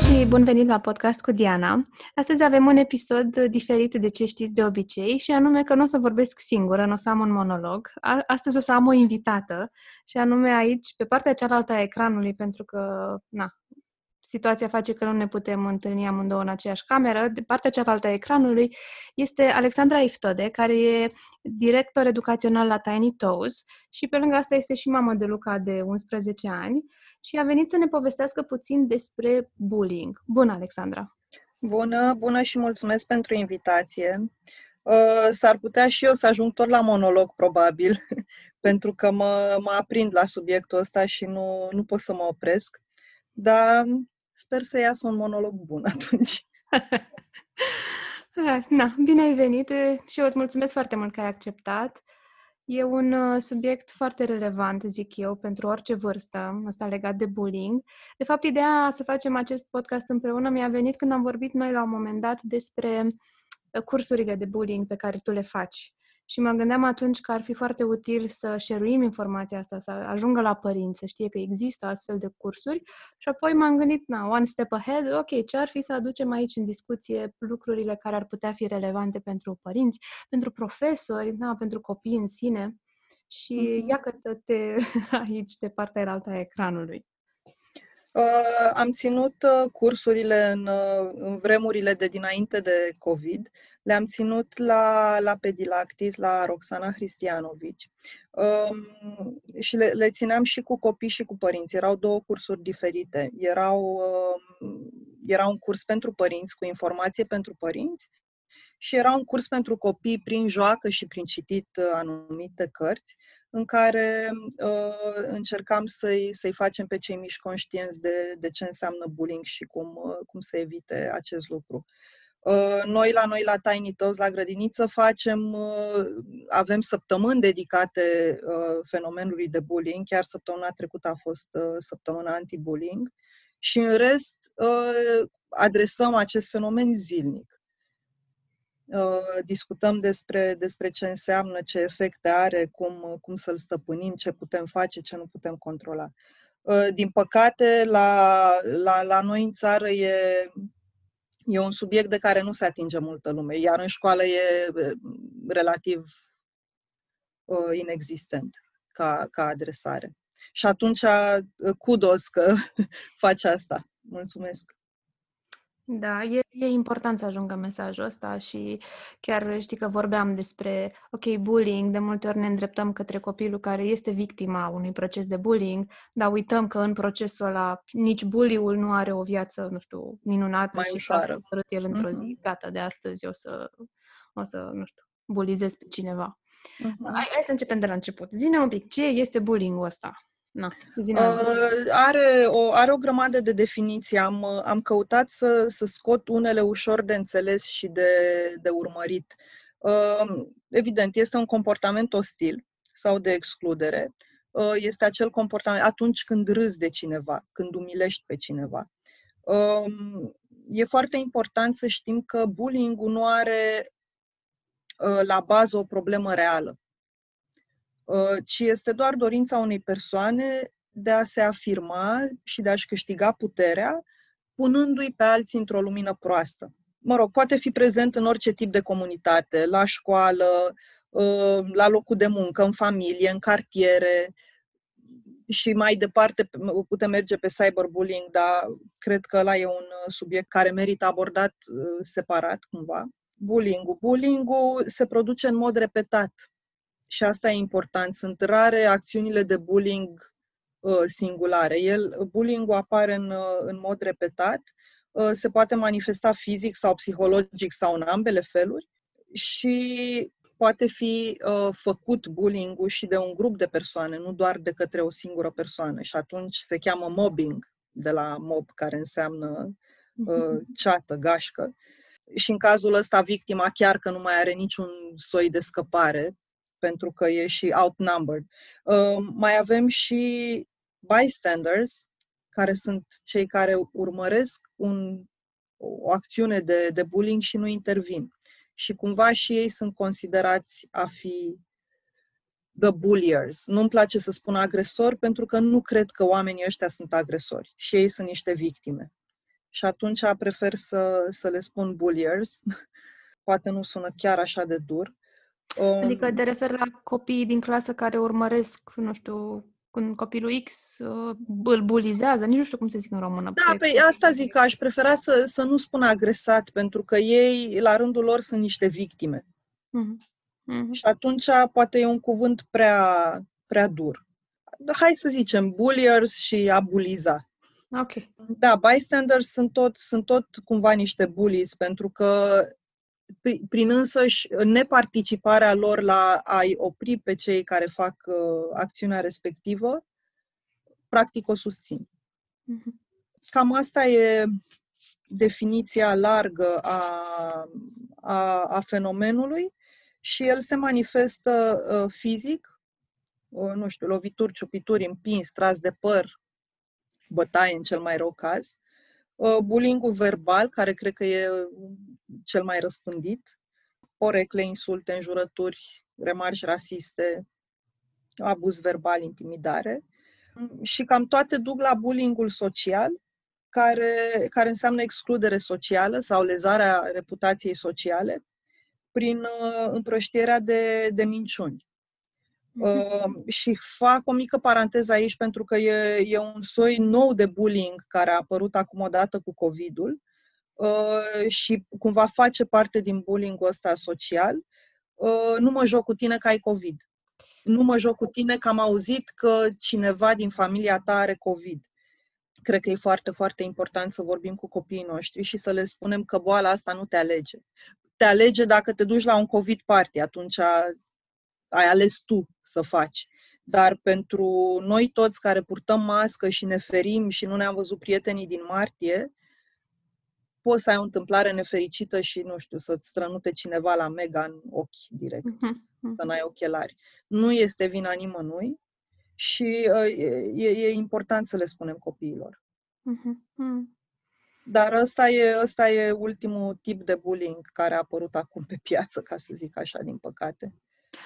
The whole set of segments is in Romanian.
și bun venit la podcast cu Diana. Astăzi avem un episod diferit de ce știți de obicei și anume că nu o să vorbesc singură, nu o să am un monolog. Astăzi o să am o invitată și anume aici, pe partea cealaltă a ecranului, pentru că, na, situația face că nu ne putem întâlni amândouă în aceeași cameră. De partea cealaltă a ecranului este Alexandra Iftode, care e director educațional la Tiny Toes și pe lângă asta este și mamă de Luca de 11 ani și a venit să ne povestească puțin despre bullying. Bună, Alexandra! Bună, bună și mulțumesc pentru invitație. Uh, s-ar putea și eu să ajung tot la monolog, probabil, pentru că mă, mă aprind la subiectul ăsta și nu, nu pot să mă opresc. Dar Sper să iasă un monolog bun atunci. Na, bine ai venit și eu îți mulțumesc foarte mult că ai acceptat. E un uh, subiect foarte relevant, zic eu, pentru orice vârstă, asta legat de bullying. De fapt, ideea să facem acest podcast împreună mi-a venit când am vorbit noi la un moment dat despre uh, cursurile de bullying pe care tu le faci. Și mă gândeam atunci că ar fi foarte util să șeruim informația asta, să ajungă la părinți, să știe că există astfel de cursuri. Și apoi m-am gândit, na, one step ahead, ok, ce ar fi să aducem aici în discuție lucrurile care ar putea fi relevante pentru părinți, pentru profesori, na, pentru copii în sine. Și mm-hmm. ia că te aici, de partea alta a ecranului. Uh, am ținut uh, cursurile în, uh, în vremurile de dinainte de COVID. Le-am ținut la, la Pedilactis, la Roxana Hristianovici. Um, și le, le țineam și cu copii și cu părinți. Erau două cursuri diferite. Erau, um, era un curs pentru părinți, cu informație pentru părinți, și era un curs pentru copii prin joacă și prin citit anumite cărți, în care uh, încercam să-i, să-i facem pe cei mici conștienți de, de ce înseamnă bullying și cum, uh, cum să evite acest lucru. Uh, noi la noi la Tiny Toes, la grădiniță, facem, uh, avem săptămâni dedicate uh, fenomenului de bullying. Chiar săptămâna trecută a fost uh, săptămâna anti-bullying. Și în rest, uh, adresăm acest fenomen zilnic. Uh, discutăm despre, despre ce înseamnă, ce efecte are, cum, cum să-l stăpânim, ce putem face, ce nu putem controla. Uh, din păcate, la, la, la noi în țară e, e un subiect de care nu se atinge multă lume, iar în școală e relativ uh, inexistent ca, ca adresare. Și atunci, kudos că faci asta. Mulțumesc! Da, e, e important să ajungă mesajul ăsta și chiar știi că vorbeam despre, ok, bullying, de multe ori ne îndreptăm către copilul care este victima unui proces de bullying, dar uităm că în procesul ăla nici bullyul nu are o viață, nu știu, minunată Mai și ușoară. hotărât el într-o zi, mm-hmm. gata, de astăzi o să, o să, nu știu, bulizez pe cineva. Mm-hmm. Hai, hai să începem de la început. Zine un pic, ce este bullying-ul ăsta? Na, uh, are, o, are o grămadă de definiții. Am, am căutat să, să scot unele ușor de înțeles și de, de urmărit. Uh, evident, este un comportament ostil sau de excludere. Uh, este acel comportament atunci când râzi de cineva, când umilești pe cineva. Uh, e foarte important să știm că bullying-ul nu are uh, la bază o problemă reală. Uh, ci este doar dorința unei persoane de a se afirma și de a-și câștiga puterea, punându-i pe alții într-o lumină proastă. Mă rog, poate fi prezent în orice tip de comunitate, la școală, uh, la locul de muncă, în familie, în cartiere și mai departe putem merge pe cyberbullying, dar cred că ăla e un subiect care merită abordat uh, separat cumva. Bullying-ul. Bullying-ul se produce în mod repetat și asta e important. Sunt rare acțiunile de bullying uh, singulare. El, bullying-ul apare în, uh, în mod repetat, uh, se poate manifesta fizic sau psihologic sau în ambele feluri și poate fi uh, făcut bullying-ul și de un grup de persoane, nu doar de către o singură persoană. Și atunci se cheamă mobbing, de la mob, care înseamnă uh, ceată, gașcă. Și în cazul ăsta, victima chiar că nu mai are niciun soi de scăpare, pentru că e și outnumbered. Uh, mai avem și bystanders, care sunt cei care urmăresc un, o acțiune de, de bullying și nu intervin. Și cumva și ei sunt considerați a fi the bulliers. Nu-mi place să spun agresor pentru că nu cred că oamenii ăștia sunt agresori și ei sunt niște victime. și atunci prefer să, să le spun bulliers. Poate nu sună chiar așa de dur. Adică um, te referi la copiii din clasă care urmăresc, nu știu, când copilul X uh, îl bulizează, nici nu știu cum se zic în română. Da, pe păi asta zic, că aș prefera să, să nu spun agresat, pentru că ei, la rândul lor, sunt niște victime. Mm-hmm. Mm-hmm. Și atunci poate e un cuvânt prea, prea dur. Hai să zicem bulliers și a buliza. Ok. Da, bystanders sunt tot, sunt tot cumva niște bullies, pentru că prin însăși neparticiparea lor la a-i opri pe cei care fac uh, acțiunea respectivă, practic o susțin. Mm-hmm. Cam asta e definiția largă a, a, a fenomenului și el se manifestă uh, fizic, uh, nu știu, lovituri, ciupituri, împins, tras de păr, bătaie în cel mai rău caz, uh, bullying verbal, care cred că e cel mai răspândit, porecle, insulte, înjurături, remarci rasiste, abuz verbal, intimidare. Și cam toate duc la bullyingul social, care, care înseamnă excludere socială sau lezarea reputației sociale prin uh, împrăștierea de, de minciuni. Uh, și fac o mică paranteză aici pentru că e, e un soi nou de bullying care a apărut acum odată cu COVID-ul uh, și cumva face parte din bullying-ul ăsta social. Uh, nu mă joc cu tine că ai COVID. Nu mă joc cu tine că am auzit că cineva din familia ta are COVID. Cred că e foarte, foarte important să vorbim cu copiii noștri și să le spunem că boala asta nu te alege. Te alege dacă te duci la un COVID party, atunci ai ales tu să faci. Dar pentru noi toți care purtăm mască și ne ferim și nu ne-am văzut prietenii din martie, poți să ai o întâmplare nefericită și, nu știu, să-ți strănute cineva la mega în ochi direct, uh-huh. să n-ai ochelari. Nu este vina nimănui și uh, e, e important să le spunem copiilor. Uh-huh. Dar ăsta e, ăsta e ultimul tip de bullying care a apărut acum pe piață, ca să zic așa, din păcate.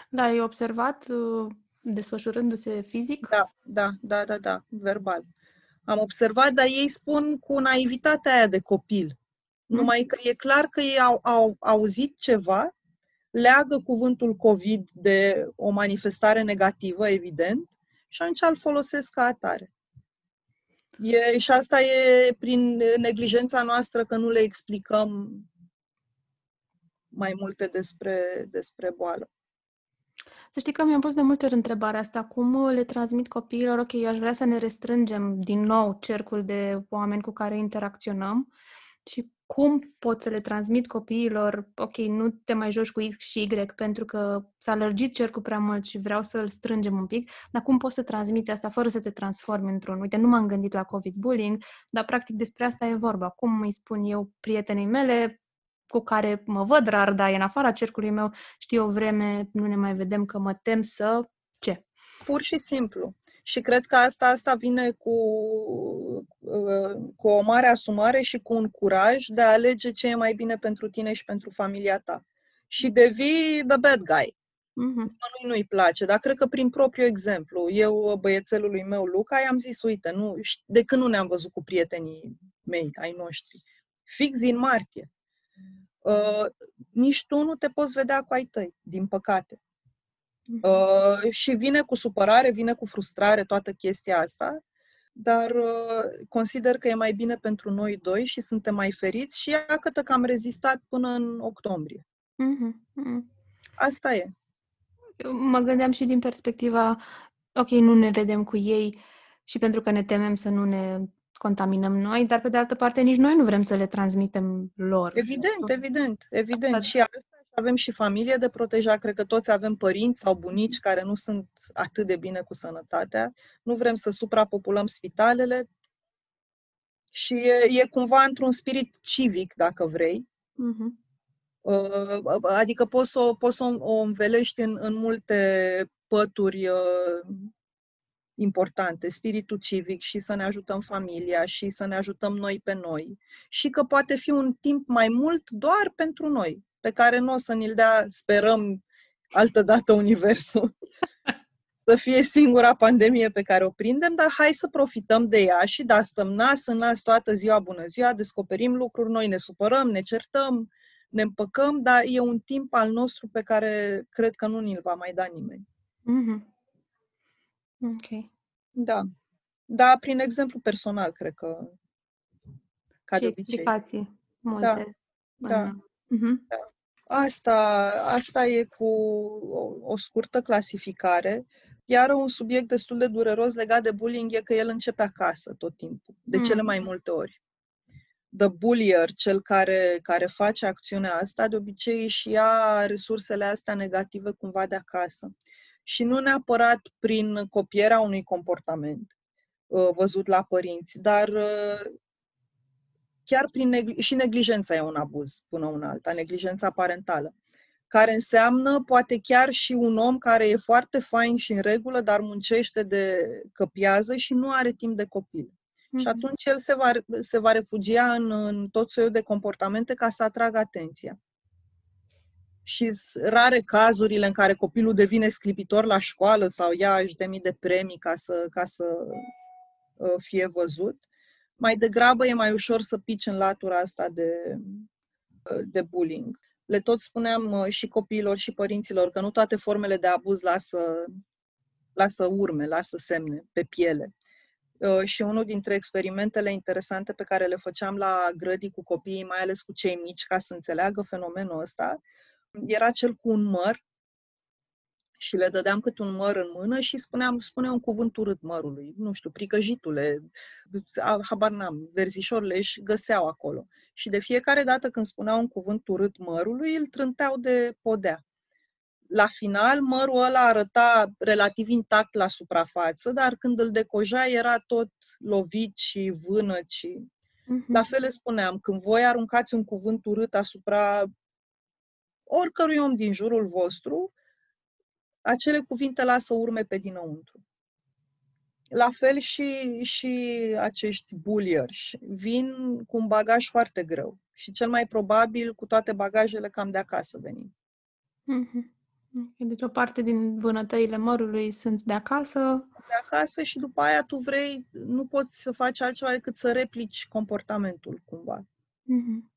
Da, ai observat uh, desfășurându-se fizic? Da, da, da, da, da, verbal. Am observat, dar ei spun cu naivitatea aia de copil. Mm. Numai că e clar că ei au, au auzit ceva, leagă cuvântul COVID de o manifestare negativă, evident, și atunci îl folosesc ca atare. E, și asta e prin neglijența noastră că nu le explicăm mai multe despre, despre boală. Să știi că mi-am pus de multe ori întrebarea asta, cum le transmit copiilor, ok, eu aș vrea să ne restrângem din nou cercul de oameni cu care interacționăm și cum pot să le transmit copiilor, ok, nu te mai joci cu X și Y pentru că s-a lărgit cercul prea mult și vreau să-l strângem un pic, dar cum poți să transmiți asta fără să te transformi într-un, uite, nu m-am gândit la COVID bullying, dar practic despre asta e vorba. Cum îi spun eu prietenii mele, cu care mă văd rar, dar e în afara cercului meu, știu o vreme, nu ne mai vedem că mă tem să... Ce? Pur și simplu. Și cred că asta, asta vine cu, uh, cu o mare asumare și cu un curaj de a alege ce e mai bine pentru tine și pentru familia ta. Și devii the bad guy. Mm-hmm. Nu, nu-i place, dar cred că prin propriu exemplu, eu băiețelului meu, Luca, i-am zis, uite, nu, de când nu ne-am văzut cu prietenii mei, ai noștri, fix din martie, uh, nici tu nu te poți vedea cu ai tăi, din păcate. Uh, și vine cu supărare, vine cu frustrare toată chestia asta, dar uh, consider că e mai bine pentru noi doi și suntem mai feriți și iată că am rezistat până în octombrie. Mm-hmm. Asta e. Mă gândeam și din perspectiva, ok, nu ne vedem cu ei și pentru că ne temem să nu ne contaminăm noi, dar pe de altă parte nici noi nu vrem să le transmitem lor. Evident, evident, evident. Asta... Și asta avem și familie de protejat, cred că toți avem părinți sau bunici care nu sunt atât de bine cu sănătatea. Nu vrem să suprapopulăm spitalele și e, e cumva într-un spirit civic, dacă vrei. Uh-huh. Adică poți să, poți să o învelești în, în multe pături uh, importante, spiritul civic și să ne ajutăm familia și să ne ajutăm noi pe noi. Și că poate fi un timp mai mult doar pentru noi, pe care nu o să ni-l dea, sperăm, altă dată Universul. să fie singura pandemie pe care o prindem, dar hai să profităm de ea și da, stăm nas în nas toată ziua, bună ziua, descoperim lucruri noi, ne supărăm, ne certăm, ne împăcăm, dar e un timp al nostru pe care cred că nu ni-l va mai da nimeni. Mm-hmm. Ok. Da. Da, prin exemplu personal, cred că ca și de obicei. explicații multe. Da. Da. Mm-hmm. da. Asta, asta e cu o, o scurtă clasificare. Iar un subiect destul de dureros legat de bullying e că el începe acasă tot timpul, de cele Mm. mai multe ori. The bullier, cel care, care face acțiunea asta, de obicei își ia resursele astea negative cumva de acasă. Și nu neapărat prin copierea unui comportament uh, văzut la părinți, dar uh, chiar prin negli- și neglijența e un abuz până una alta, neglijența parentală, care înseamnă poate chiar și un om care e foarte fain și în regulă, dar muncește de căpiază și nu are timp de copil. Și Mhm. atunci el se va, se va refugia în, în tot soiul de comportamente ca să atragă atenția. Și sunt rare cazurile în care copilul devine sclipitor la școală sau ia își de mii de premii ca să, ca să uh, fie văzut. Mai degrabă e mai ușor să pici în latura asta de, uh, de bullying. Le tot spuneam uh, și copiilor și părinților că nu toate formele de abuz lasă, lasă urme, lasă semne pe piele. Uh, și unul dintre experimentele interesante pe care le făceam la grădii cu copiii, mai ales cu cei mici, ca să înțeleagă fenomenul ăsta, era cel cu un măr și le dădeam câte un măr în mână și spuneam, spune un cuvânt urât mărului, nu știu, pricăjitule, a- habar n-am, verzișorile își găseau acolo. Și de fiecare dată când spuneau un cuvânt urât mărului, îl trânteau de podea. La final, mărul ăla arăta relativ intact la suprafață, dar când îl decoja era tot lovit și vânăt și Mhm. la fel le spuneam, când voi aruncați un cuvânt urât asupra oricărui om din jurul vostru, acele cuvinte lasă urme pe dinăuntru. La fel și, și acești bullieri vin cu un bagaj foarte greu și cel mai probabil cu toate bagajele cam de acasă venim. Mhm. Ok, Deci o parte din vânătăile mărului sunt de acasă. De acasă și după aia tu vrei, nu poți să faci altceva decât să replici comportamentul cumva. Mhm.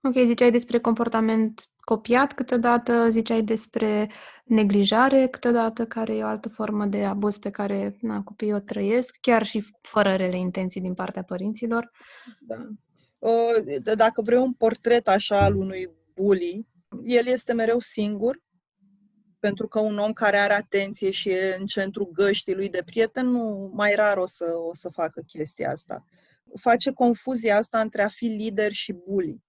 Ok, ziceai despre comportament copiat câteodată, ziceai despre neglijare câteodată, care e o altă formă de abuz pe care na, copiii o trăiesc, chiar și fără rele intenții din partea părinților. Da. Uh, d- Dacă vrei un portret așa al unui bully, el este mereu singur, pentru că un om care are atenție și e în centrul găștii lui de prieten, nu mai rar o să, o să facă chestia asta. Face confuzia asta între a fi lider și bully.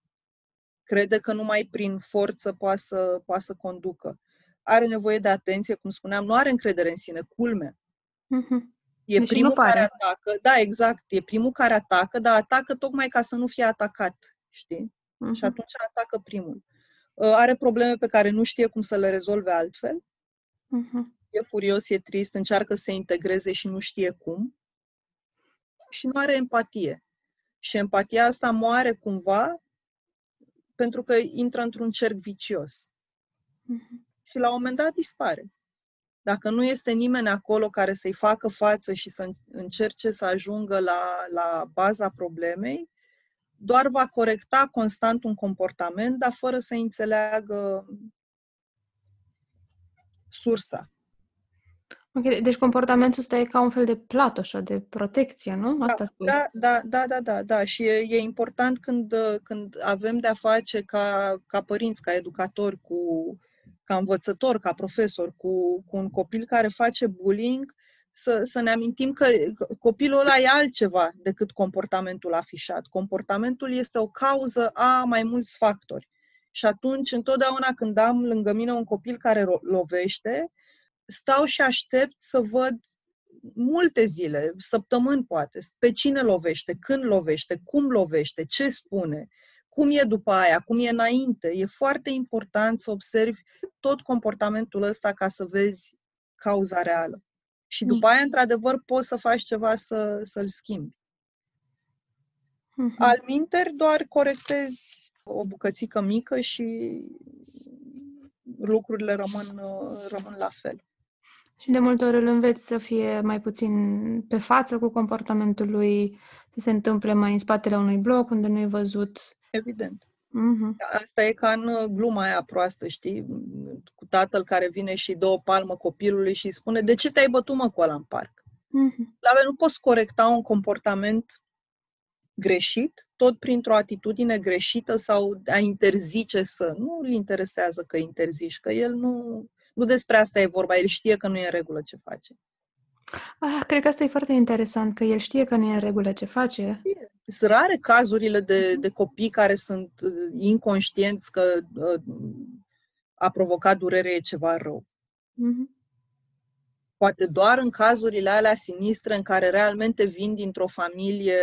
Crede că numai prin forță poate să, poate să conducă. Are nevoie de atenție, cum spuneam, nu are încredere în sine, culme. Mhm. E Deși primul nu pare. care atacă, da, exact, e primul care atacă, dar atacă tocmai ca să nu fie atacat, știi? Mhm. Și atunci atacă primul. Uh, Are probleme pe care nu știe cum să le rezolve altfel. Mhm. E furios, e trist, încearcă să se integreze și nu știe cum. Și nu are empatie. Și empatia asta moare cumva pentru că intră într-un cerc vicios. Mhm. Și la un moment dat dispare. Dacă nu este nimeni acolo care să-i facă față și să încerce să ajungă la, la baza problemei, doar va corecta constant un comportament, dar fără să înțeleagă sursa. Ok, deci comportamentul ăsta e ca un fel de platoșă, de protecție, nu? Asta spui. Da, da, da, da, da, da. Și e, e important când, când avem de-a face ca, ca părinți, ca educatori, cu, ca învățător, ca profesor, cu, cu un copil care face bullying, să, să ne amintim că copilul ăla e altceva decât comportamentul afișat. Comportamentul este o cauză a mai mulți factori. Și atunci, întotdeauna când am lângă mine un copil care ro- lovește, stau și aștept să văd multe zile, săptămâni poate, pe cine lovește, când lovește, cum lovește, ce spune, cum e după aia, cum e înainte. E foarte important să observi tot comportamentul ăsta ca să vezi cauza reală. Și după aia, într-adevăr, poți să faci ceva să, să-l schimbi. Mhm. Al minter, doar corectezi o bucățică mică și lucrurile rămân, rămân la fel. Și de multe ori îl înveți să fie mai puțin pe față cu comportamentul lui, să se întâmple mai în spatele unui bloc unde nu e văzut. Evident. Mm-hmm. Asta e ca în uh, gluma aia proastă, știi? Cu tatăl care vine și dă o palmă copilului și îi spune de ce te-ai bătut mă cu ăla în parc? Mm-hmm. La nu poți corecta un comportament greșit, tot printr-o atitudine greșită sau a interzice să. Nu îl interesează că interzici, că el nu, nu despre asta e vorba, el știe că nu e în regulă ce face. Ah, cred că asta e foarte interesant, că el știe că nu e în regulă ce face. Sunt rare cazurile de, de copii care sunt uh, inconștienți că uh, a provocat durere e ceva rău. Mm-hmm. Poate doar în cazurile alea sinistre în care realmente vin dintr-o familie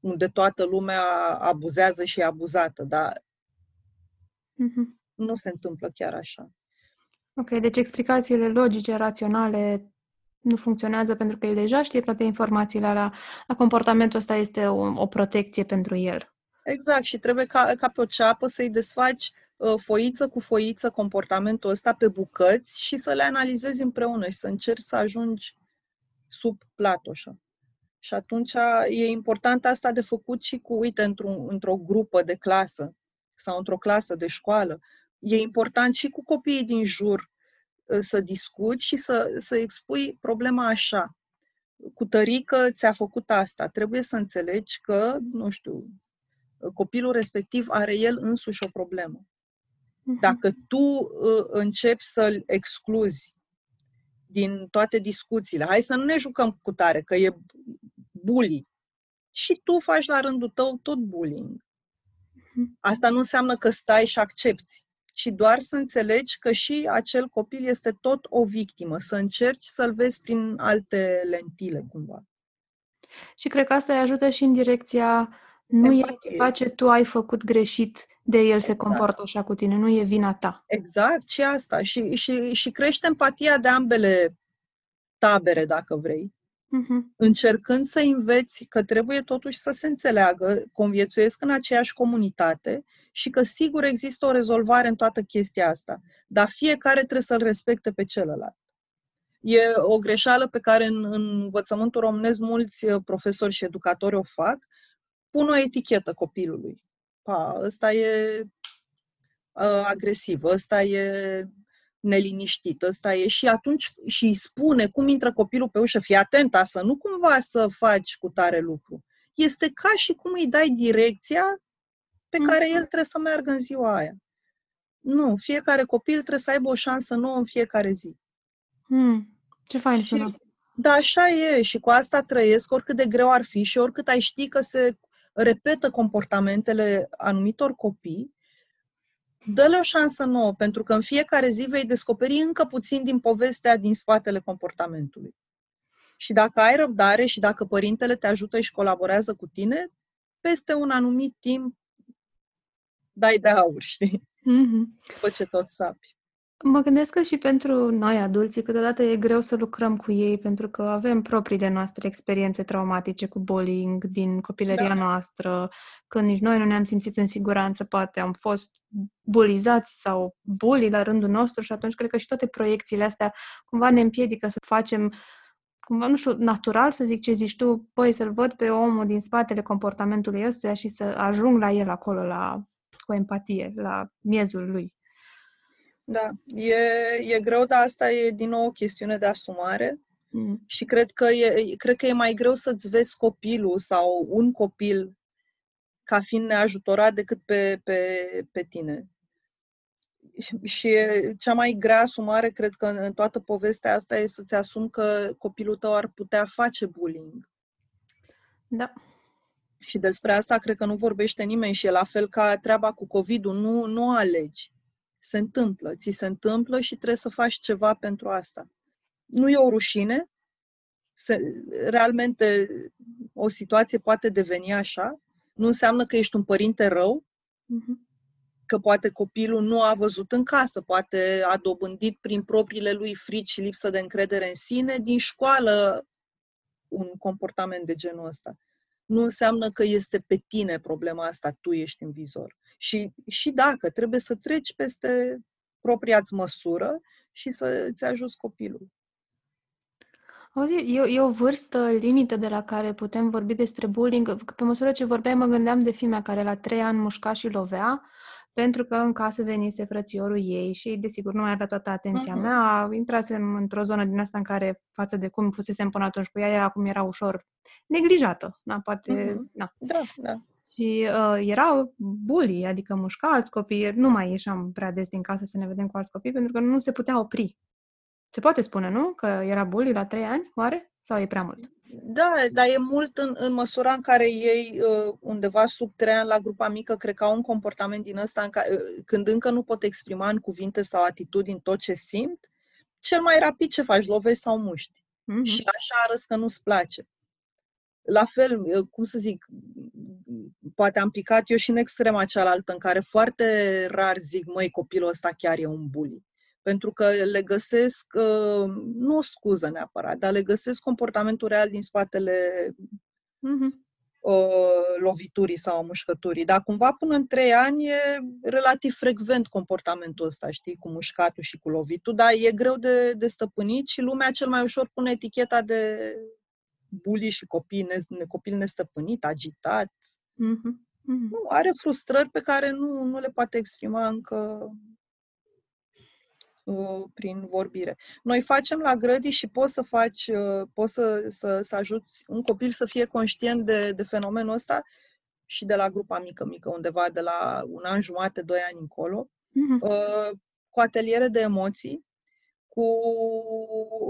unde toată lumea abuzează și e abuzată, dar mm-hmm. nu se întâmplă chiar așa. Ok, deci explicațiile logice, raționale nu funcționează pentru că el deja știe toate informațiile alea, la comportamentul ăsta este o, o protecție pentru el. Exact, și trebuie ca, ca pe o ceapă să-i desfaci uh, foiță cu foiță comportamentul ăsta pe bucăți și să le analizezi împreună și să încerci să ajungi sub platoșă. Și atunci e important asta de făcut și cu, uite, într-o, într-o grupă de clasă sau într-o clasă de școală. E important și cu copiii din jur uh, să discuți și să, să expui problema așa. Cu tărică ți-a făcut asta. Trebuie să înțelegi că, nu știu, copilul respectiv are el însuși o problemă. Mhm. Dacă tu uh, începi să-l excluzi din toate discuțiile, hai să nu ne jucăm cu tare, că e bully. Și tu faci la rândul tău tot bullying. Mhm. Asta nu înseamnă că stai și accepti, ci doar să înțelegi că și acel copil este tot o victimă, să încerci să-l vezi prin alte lentile, cumva. Și cred că asta îi ajută și în direcția nu e ceva ce tu ai făcut greșit de el exact. se comportă așa cu tine, nu e vina ta. Exact, și asta. Și, și, și crește empatia de ambele tabere, dacă vrei. Uh-huh. Încercând să înveți că trebuie totuși să se înțeleagă, conviețuiesc în aceeași comunitate și că sigur există o rezolvare în toată chestia asta. Dar fiecare trebuie să-l respecte pe celălalt. E o greșeală pe care în, în învățământul românesc mulți uh, profesori și educatori o fac, pun o etichetă copilului. Pa, ăsta e uh, agresiv, ăsta e neliniștit, ăsta e și atunci și îi spune cum intră copilul pe ușă, fii atent să nu cumva să faci cu tare lucru. Este ca și cum îi dai direcția pe care el trebuie să meargă în ziua aia. Nu, fiecare copil trebuie să aibă o șansă nouă în fiecare zi. Hmm, ce fain și, sună. Da, așa e și cu asta trăiesc, oricât de greu ar fi și oricât ai ști că se repetă comportamentele anumitor copii, dă-le o șansă nouă, pentru că în fiecare zi vei descoperi încă puțin din povestea din spatele comportamentului. Și dacă ai răbdare și dacă părintele te ajută și colaborează cu tine, peste un anumit timp dai de aur, știi? Mm-hmm. După ce tot sapi. Mă gândesc că și pentru noi, adulții, câteodată e greu să lucrăm cu ei, pentru că avem propriile noastre experiențe traumatice cu bullying din copilăria da. noastră, când nici noi nu ne-am simțit în siguranță, poate am fost bulizați sau bully la rândul nostru și atunci cred că și toate proiecțiile astea cumva ne împiedică să facem cumva, nu știu, natural să zic ce zici tu, păi să-l văd pe omul din spatele comportamentului ăstuia și să ajung la el acolo, la, cu empatie, la miezul lui. Da, e, e greu, dar asta e din nou o chestiune de asumare mm. și cred că, e, cred că e mai greu să-ți vezi copilul sau un copil ca fiind neajutorat decât pe, pe, pe tine. Și cea mai grea asumare, cred că în toată povestea asta, e să-ți asumi că copilul tău ar putea face bullying. Da. Și despre asta cred că nu vorbește nimeni și e la fel ca treaba cu COVID-ul, nu, nu alegi se întâmplă, ți se întâmplă și trebuie să faci ceva pentru asta. Nu e o rușine, se, realmente o situație poate deveni așa, nu înseamnă că ești un părinte rău, uh-huh. că poate copilul nu a văzut în casă, poate a dobândit prin propriile lui frici și lipsă de încredere în sine din școală un comportament de genul ăsta. Nu înseamnă că este pe tine problema asta, tu ești în vizor. Și, și dacă trebuie să treci peste propria-ți măsură și să-ți ajuți copilul. Auzi, e, e o vârstă limită de la care putem vorbi despre bullying. Pe măsură ce vorbeai, mă gândeam de filmea care la trei ani mușca și lovea, pentru că în casă venise frățiorul ei și, desigur, nu mai avea toată atenția uh-huh. mea. Intrasem într-o zonă din asta în care, față de cum fusesem până atunci cu ea, ea acum era ușor neglijată. Da, poate, uh-huh. da. Da, da. Și uh, erau bully, adică mușca alți copii. Nu mai ieșeam prea des din casă să ne vedem cu alți copii, pentru că nu se putea opri. Se poate spune, nu? Că era bully la trei ani, oare? Sau e prea mult? Da, dar e mult în, în măsura în care ei uh, undeva sub trei ani la grupa mică, cred că au un comportament din ăsta în care, uh, când încă nu pot exprima în cuvinte sau atitudini tot ce simt, cel mai rapid ce faci, lovești sau muști. Mm-hmm. Și așa arăți că nu-ți place. La fel, uh, cum să zic, poate am picat eu și în extrema cealaltă, în care foarte rar zic, măi, copilul ăsta chiar e un bully pentru că le găsesc, uh, nu o scuză neapărat, dar le găsesc comportamentul real din spatele uh-huh. loviturii sau mușcăturii. Dar cumva până în trei ani e relativ frecvent comportamentul ăsta, știi, cu mușcatul și cu lovitul, dar e greu de, de stăpânit și lumea cel mai ușor pune eticheta de bully și copii, ne, copil nestăpânit, agitat. Uh-huh. Uh-huh. Nu, are frustrări pe care nu, nu le poate exprima încă Uh, prin vorbire. Noi facem la grădii și poți să faci, uh, poți să, să, să ajuți un copil să fie conștient de, de fenomenul ăsta și de la grupa mică, mică, undeva de la un an jumate, doi ani încolo, uh-huh. cu ateliere de emoții, cu,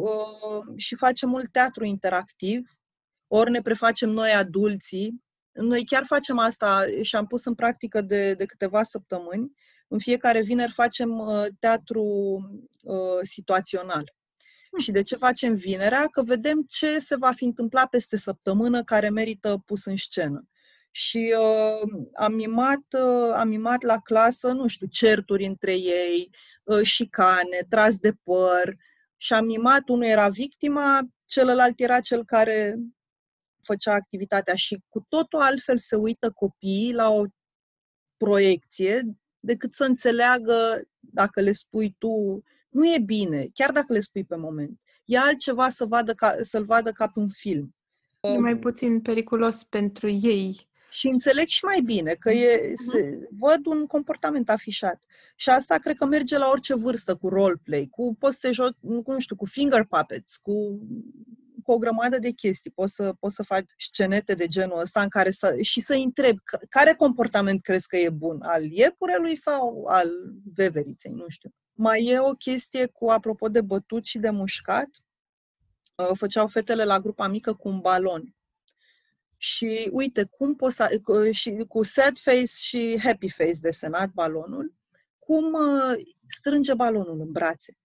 uh, și facem mult teatru interactiv, ori ne prefacem noi adulții. Noi chiar facem asta și am pus în practică de, de câteva săptămâni în fiecare vineri facem uh, teatru uh, situațional. Hmm. Și de ce facem vinerea? Că vedem ce se va fi întâmplat peste săptămână care merită pus în scenă. Și uh, am, mimat, uh, am mimat la clasă, nu știu, certuri între ei, uh, șicane, tras de păr. Și am mimat, unul era victima, celălalt era cel care făcea activitatea. Și cu totul altfel se uită copiii la o proiecție decât să înțeleagă dacă le spui tu, nu e bine, chiar dacă le spui pe moment. E altceva să vadă ca, să-l vadă ca pe un film. E mai puțin periculos pentru ei. Și înțeleg și mai bine că e, mhm. se, văd un comportament afișat. Și asta cred că merge la orice vârstă cu roleplay, cu poți să te joci, nu știu, cu finger puppets, cu cu o grămadă de chestii. Poți să, poți să faci scenete de genul ăsta în care să, și să întrebi care comportament crezi că e bun, al iepurelui sau al veveriței, nu știu. Mai e o chestie cu, apropo de bătut și de mușcat, uh, făceau fetele la grupa mică cu un balon. Și uite, cum poți să, și cu sad face și happy face desenat balonul, cum uh, strânge balonul în brațe.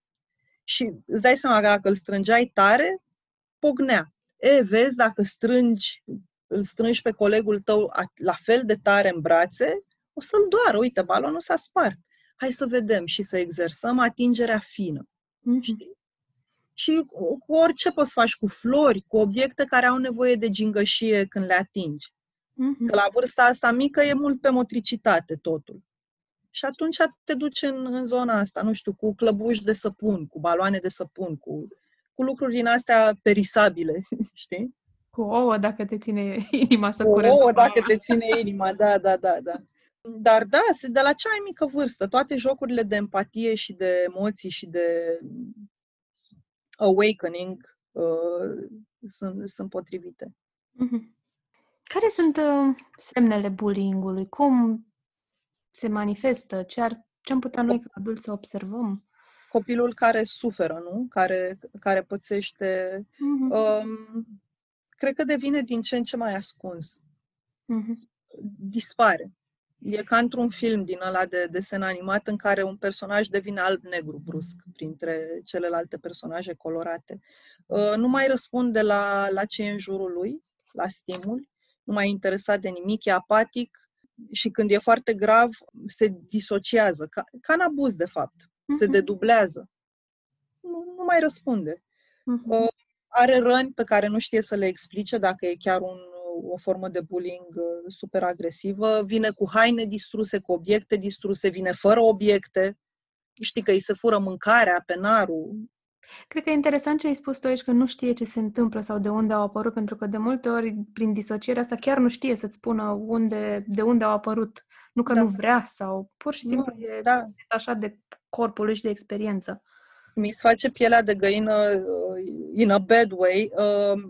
Și îți dai seama că dacă îl strângeai tare, pognea. E, vezi, dacă strângi, îl strângi pe colegul tău la fel de tare în brațe, o să-l doară. Uite, balonul s-a spart. Hai să vedem și să exersăm atingerea fină. Mm-hmm. Știi? Și cu orice poți faci, cu flori, cu obiecte care au nevoie de gingășie când le atingi. Mm-hmm. Că la vârsta asta mică e mult pe motricitate totul. Și atunci te duci în, în zona asta, nu știu, cu clăbuși de săpun, cu baloane de săpun, cu cu lucruri din astea perisabile, știi? Cu ouă dacă te ține inima să Cu ouă dacă te ține inima, da, da, da, da. Dar da, de la cea mai mică vârstă, toate jocurile de empatie și de emoții și de awakening uh, sunt, sunt potrivite. Mm-hmm. Care sunt uh, semnele bullying-ului? Cum se manifestă? Ce, ar, ce am putea noi ca adulți să observăm? Copilul care suferă, nu? Care, care pățește. Mm-hmm. Um, cred că devine din ce în ce mai ascuns. Mm-hmm. Dispare. E ca într-un film din ăla de desen animat în care un personaj devine alb-negru brusc printre celelalte personaje colorate. Uh, nu mai răspunde la, la ce e în jurul lui, la stimul, nu mai e interesat de nimic, e apatic și când e foarte grav, se disociază, ca, ca în abuz, de fapt se mhm. dedublează. Nu, nu mai răspunde. Uh-huh. Are răni pe care nu știe să le explice dacă e chiar un, o formă de bullying uh, super agresivă. Vine cu haine distruse, cu obiecte distruse, vine fără obiecte. Știi că îi se fură mâncarea, penarul. Cred că e interesant ce ai spus tu aici, că nu știe ce se întâmplă sau de unde au apărut, pentru că de multe ori, prin disocierea asta, chiar nu știe să-ți spună unde, de unde au apărut. Nu că da. nu vrea sau pur și simplu nu, e da. așa de corpul și de experiență. Mi se face pielea de găină uh, in a bad way, uh,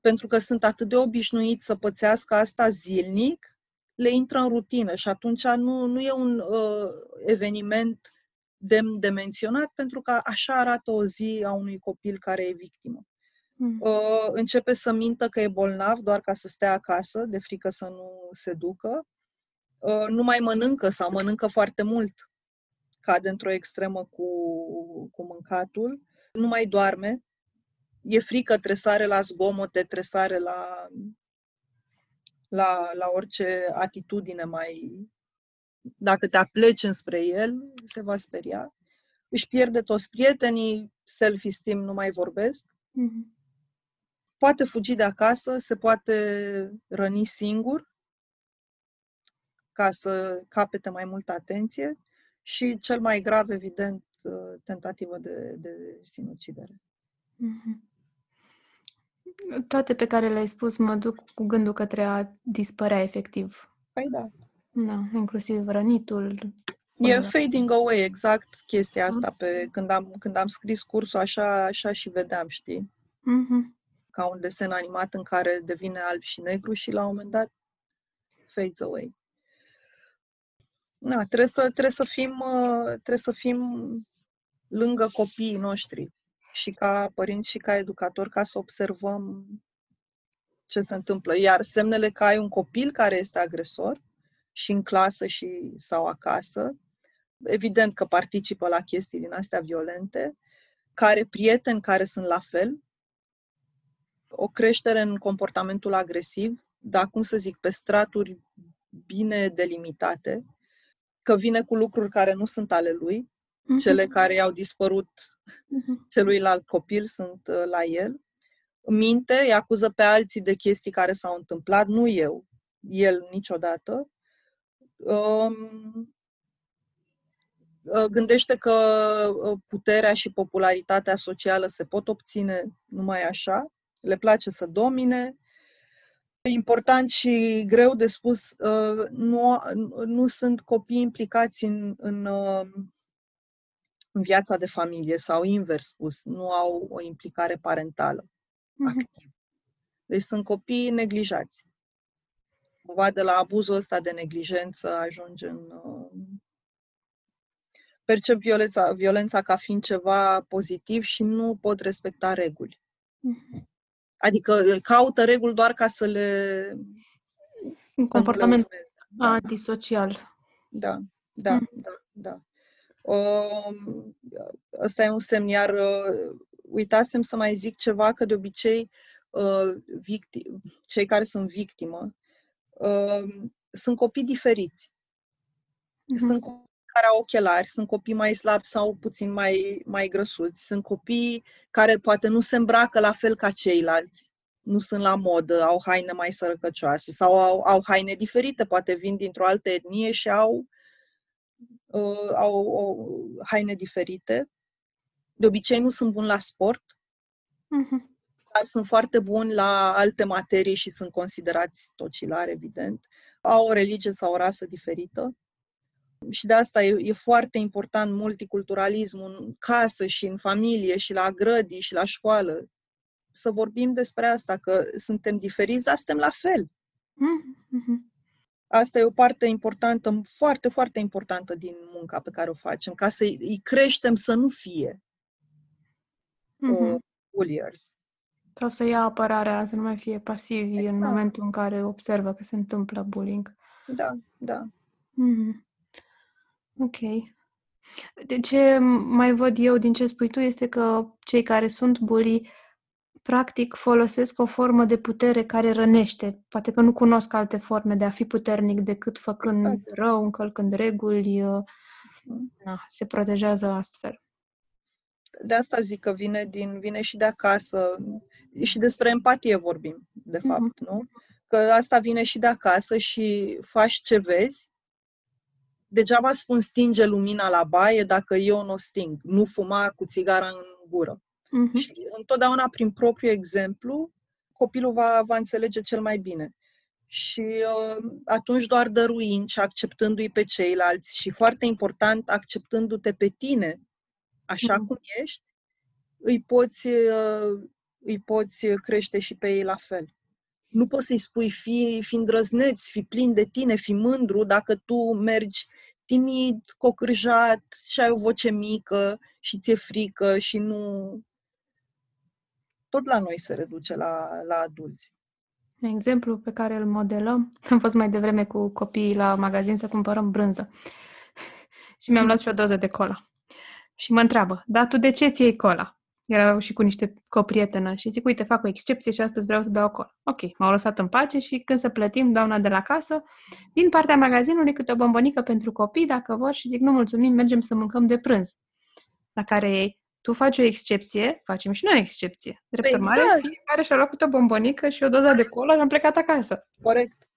pentru că sunt atât de obișnuit să pățească asta zilnic, le intră în rutină și atunci nu, nu e un uh, eveniment demn de menționat, pentru că așa arată o zi a unui copil care e victimă. Mm. Uh, începe să mintă că e bolnav doar ca să stea acasă, de frică să nu se ducă. Uh, nu mai mănâncă sau mănâncă foarte mult, cade într-o extremă cu, cu mâncatul. Nu mai doarme, e frică, tresare la zgomote, tresare la, la, la orice atitudine mai, dacă te apleci înspre el, se va speria. Își pierde toți prietenii, self-esteem nu mai vorbesc. Mm-hmm. Poate fugi de acasă, se poate răni singur ca să capete mai multă atenție și cel mai grav, evident, tentativă de, de sinucidere. Mm-hmm. Toate pe care le-ai spus mă duc cu gândul către a dispărea efectiv. Păi da, da, inclusiv rănitul. E fading away, exact chestia asta. Pe, când, am, când am scris cursul, așa, așa și vedeam, știi? Mm-hmm. Ca un desen animat în care devine alb și negru și la un moment dat fades away. Na, trebuie să, trebuie să fim, uh, trebuie să fim lângă copiii noștri și ca părinți și ca educatori ca să observăm ce se întâmplă. Iar semnele că ai un copil care este agresor și în clasă și sau acasă. Evident că participă la chestii din astea violente, care prieteni care sunt la fel, o creștere în comportamentul agresiv, dar cum să zic, pe straturi bine delimitate, că vine cu lucruri care nu sunt ale lui, uh-huh. cele care i-au dispărut uh-huh. celuilalt copil sunt uh, la el. Minte, îi acuză pe alții de chestii care s-au întâmplat, nu eu, el niciodată. Um, uh, gândește că uh, puterea și popularitatea socială se pot obține numai așa, le place să domine. Important și greu de spus, uh, nu, nu sunt copii implicați în, în, în viața de familie sau invers spus, nu au o implicare parentală mm-hmm. activă. Deci sunt copii neglijați cumva de la abuzul ăsta de neglijență ajunge în... Uh, percep violența, violența ca fiind ceva pozitiv și nu pot respecta reguli. Mhm. Adică uh, caută reguli doar ca să le... Un comportament da. antisocial. Da, da, mm. da, da. Uh, ăsta e un semn, iar uh, uitasem să mai zic ceva, că de obicei uh, victi- cei care sunt victimă sunt copii diferiți. Mm-hmm. Sunt copii care au ochelari, sunt copii mai slabi sau puțin mai, mai grăsuți, sunt copii care poate nu se îmbracă la fel ca ceilalți, nu sunt la modă, au haine mai sărăcăcioase sau au, au haine diferite, poate vin dintr-o altă etnie și au, uh, au, au haine diferite. De obicei nu sunt buni la sport. Mm-hmm dar sunt foarte buni la alte materii și sunt considerați tocilari, evident. Au o religie sau o rasă diferită. Și de asta e, e foarte important multiculturalismul în casă și în familie și la grădii și la școală. Să vorbim despre asta, că suntem diferiți, dar suntem la fel. Mm-hmm. Asta e o parte importantă, foarte, foarte importantă din munca pe care o facem, ca să îi creștem să nu fie mm-hmm. uh, bulliers. Sau să ia apărarea, să nu mai fie pasivi exact. în momentul în care observă că se întâmplă bullying. Da, da. Mm-hmm. Ok. De ce mai văd eu din ce spui tu este că cei care sunt bully practic folosesc o formă de putere care rănește. Poate că nu cunosc alte forme de a fi puternic decât făcând exact. rău, încălcând reguli. Mm-hmm. Na, se protejează astfel de asta zic că vine, din, vine și de acasă. Și despre empatie vorbim, de mhm. fapt, mm-hmm. nu? Că asta vine și de acasă și faci ce vezi. Degeaba spun stinge lumina la baie dacă eu nu o sting. Nu fuma cu țigara în gură. Uh-huh. Și întotdeauna prin propriul exemplu, copilul va, va înțelege cel mai bine. Și uh, atunci doar dăruind și acceptându-i pe ceilalți și, foarte important, acceptându-te pe tine așa uh-huh. cum ești, îi poți, uh, îi poți crește și pe ei la fel. Nu poți să-i spui fi, fi îndrăzneț, fi plin de tine, fi mândru dacă tu mergi timid, cocârjat și ai o voce mică și ți-e frică și nu... Tot la noi se reduce la, la adulți. Exemplu pe care îl modelăm, am fost mai devreme cu copiii la magazin să cumpărăm brânză și mi-am luat și o doză de cola. Și mă întreabă, dar tu de ce ți iei cola? Era și cu niște coprietenă și zic, uite, fac o excepție și astăzi vreau să beau cola. Ok, m-au lăsat în pace și când să plătim, doamna de la casă, din partea magazinului câte o bombonică pentru copii, dacă vor, și zic, nu mulțumim, mergem să mâncăm de prânz. La care ei, tu faci o excepție, facem și noi o excepție. Drept păi, urmare, da. fiecare și-a luat câte o bombonică și o doză de cola și am plecat acasă. Corect.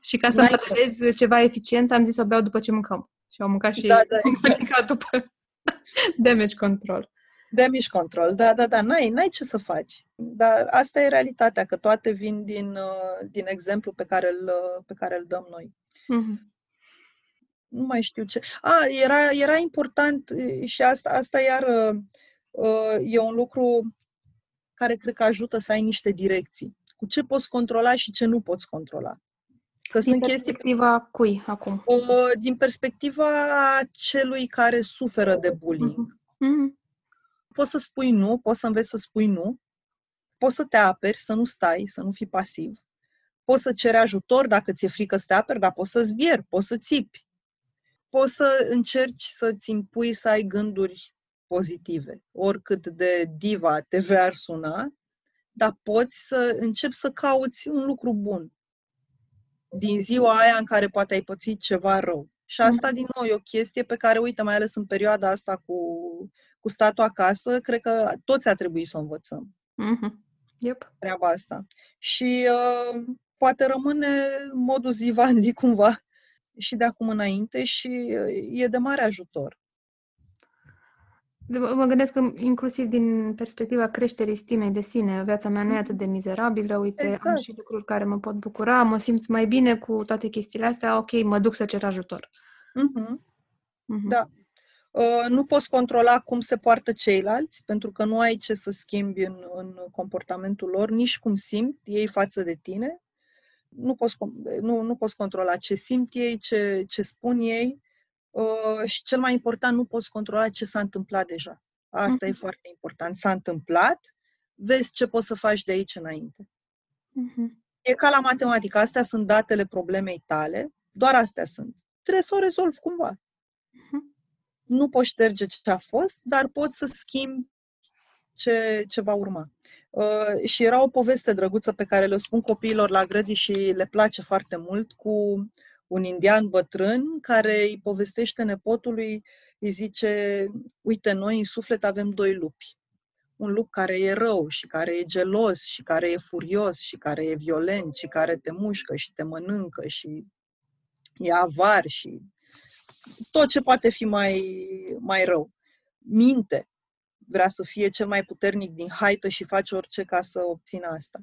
Și ca să modelez ceva eficient, am zis să o beau după ce mâncăm. Și au mâncat și da, da, exact. după damage control. Damage control, da, da, da, n-ai, n-ai ce să faci. Dar asta e realitatea, că toate vin din, uh, din exemplu pe care îl, uh, pe care îl dăm noi. Mm-hmm. Nu mai știu ce. A, era, era important și asta, asta iar uh, e un lucru care cred că ajută să ai niște direcții. Cu ce poți controla și ce nu poți controla. Că din sunt perspectiva chestii... cui acum? Din perspectiva celui care suferă de bullying. Mm-hmm. Poți să spui nu, poți să înveți să spui nu, poți să te aperi, să nu stai, să nu fii pasiv. Poți să ceri ajutor dacă ți-e frică să te aperi, dar poți să zbieri, poți să țipi. Poți să încerci să-ți impui să ai gânduri pozitive, oricât de diva te vei ar suna, dar poți să începi să cauți un lucru bun din ziua aia în care poate ai pățit ceva rău. Și asta, mm. din nou, e o chestie pe care, uite, mai ales în perioada asta cu, cu statul acasă, cred că toți a trebuit să o învățăm. Mm-hmm. Yep. Treaba asta. Și uh, poate rămâne modus vivendi cumva și de acum înainte și uh, e de mare ajutor. Mă gândesc că inclusiv din perspectiva creșterii stimei de sine, viața mea nu e atât de mizerabilă, uite, exact. am și lucruri care mă pot bucura, mă simt mai bine cu toate chestiile astea, ok, mă duc să cer ajutor. Uh-huh. Uh-huh. Da. Uh, nu poți controla cum se poartă ceilalți, pentru că nu ai ce să schimbi în, în comportamentul lor, nici cum simt ei față de tine. Nu poți, nu, nu poți controla ce simt ei, ce, ce spun ei Uh, și cel mai important, nu poți controla ce s-a întâmplat deja. Asta uh-huh. e mhm. foarte important. S-a întâmplat, vezi ce poți să faci de aici înainte. Uh-huh. E ca la matematică, astea sunt datele problemei tale, doar astea sunt. Trebuie să o rezolvi cumva. Uh-huh. Nu poți șterge ce a fost, dar poți să schimbi ce, ce va urma. Uh, și era o poveste drăguță pe care le spun copiilor la grădi și le place foarte mult, cu un indian bătrân care îi povestește nepotului, îi zice, uite, noi în suflet avem doi lupi. Un lup care e rău și care e gelos și care e furios și care e violent și care te mușcă și te mănâncă și e avar și tot ce poate fi mai, mai rău. Minte, vrea să fie cel mai puternic din haită și face orice ca să obțină asta.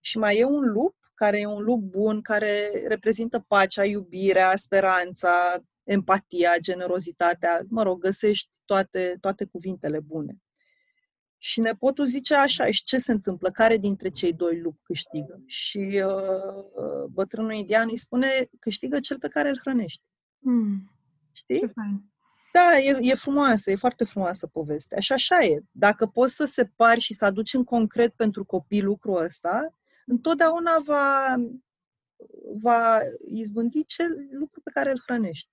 Și mai e un lup care e un lup bun, care reprezintă pacea, iubirea, speranța, empatia, generozitatea, mă rog, găsești toate, toate cuvintele bune. Și nepotul zice așa, și ce se întâmplă? Care dintre cei doi lupi câștigă? Și uh, bătrânul indian îi spune, câștigă cel pe care îl hrănești. Mm. Știi? Ce fain. Da, e, e frumoasă, e foarte frumoasă povestea. Și așa e. Dacă poți să separi și să aduci în concret pentru copii lucrul ăsta, întotdeauna va, va izbândi cel lucru pe care îl hrănești.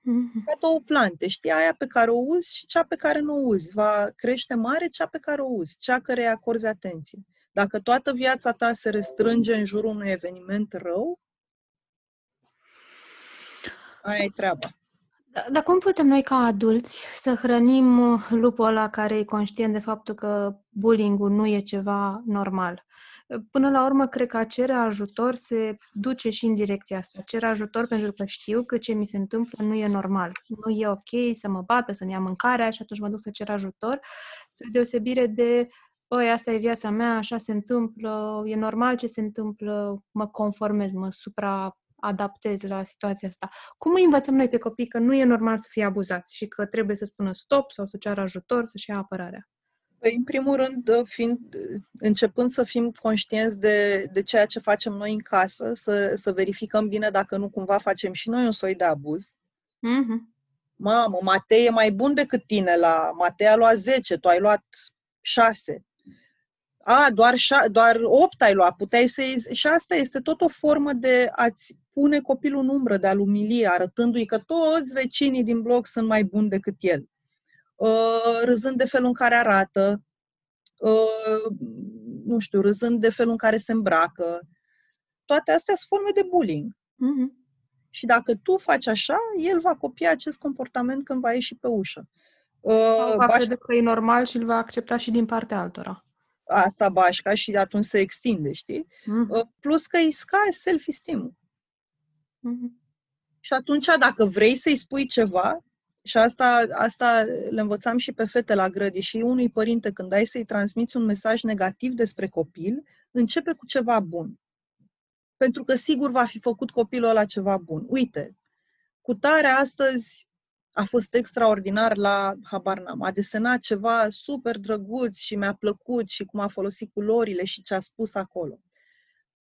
Mm-hmm. Ca două plante, știi, aia pe care o uzi și cea pe care nu o uzi. Va crește mare cea pe care o uzi, cea care îi acorzi atenție. Dacă toată viața ta se restrânge în jurul unui eveniment rău, aia e treaba. Da, dar cum putem noi ca adulți să hrănim lupul ăla care e conștient de faptul că bullying-ul nu e ceva normal? Până la urmă, cred că a cere ajutor se duce și în direcția asta. Cer ajutor pentru că știu că ce mi se întâmplă nu e normal. Nu e ok să mă bată, să-mi ia mâncarea și atunci mă duc să cer ajutor. Spre deosebire de, oi, asta e viața mea, așa se întâmplă, e normal ce se întâmplă, mă conformez, mă supra adaptez la situația asta. Cum îi învățăm noi pe copii că nu e normal să fie abuzați și că trebuie să spună stop sau să ceară ajutor, să-și ia apărarea? Păi, în primul rând, fiind, începând să fim conștienți de, de ceea ce facem noi în casă, să, să verificăm bine dacă nu cumva facem și noi un soi de abuz. Mm-hmm. Mamă, Matei e mai bun decât tine la... Matei a luat 10, tu ai luat 6. A, doar, șa, doar 8 ai luat, puteai să Și asta este tot o formă de a-ți pune copilul în umbră, de a-l umilia, arătându-i că toți vecinii din bloc sunt mai buni decât el. Uh, râzând de felul în care arată, uh, nu știu, râzând de felul în care se îmbracă. Toate astea sunt forme de bullying. Mm-hmm. Și dacă tu faci așa, el va copia acest comportament când va ieși pe ușă. Uh, va crede că e normal și îl va accepta și din partea altora. Asta bașca și atunci se extinde, știi? Mm-hmm. Uh, plus că îi scade self-esteem-ul. Mm-hmm. Și atunci, dacă vrei să-i spui ceva, și asta, asta le învățam și pe fete la grădi și unui părinte, când ai să-i transmiți un mesaj negativ despre copil, începe cu ceva bun. Pentru că sigur va fi făcut copilul ăla ceva bun. Uite, cu tare astăzi a fost extraordinar la habar n-am. A desenat ceva super drăguț și mi-a plăcut și cum a folosit culorile și ce a spus acolo.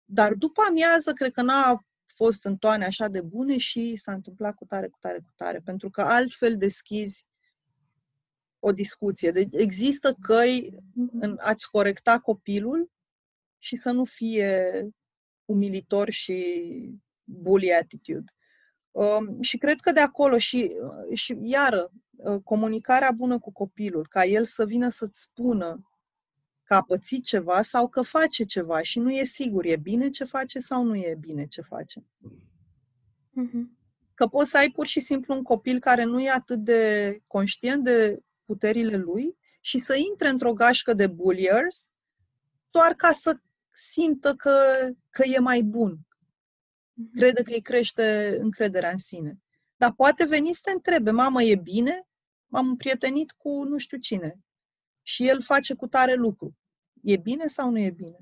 Dar după amiază, cred că n-a fost în toane așa de bune și s-a întâmplat cu tare, cu tare, cu tare, pentru că altfel deschizi o discuție. Deci există căi în a-ți corecta copilul și să nu fie umilitor și bully attitude. Um, și cred că de acolo și, și iară, uh, comunicarea bună cu copilul, ca el să vină să-ți spună că a pățit ceva sau că face ceva și nu e sigur, e bine ce face sau nu e bine ce face. Mm-hmm. Că poți să ai pur și simplu un copil care nu e atât de conștient de puterile lui și să intre într-o gașcă de bulliers doar ca să simtă că, că e mai bun. Mm-hmm. Crede că îi crește încrederea în sine. Dar poate veni să te întrebe, mamă, e bine? M-am împrietenit cu nu știu cine. Și el face cu tare lucru. E bine sau nu e bine?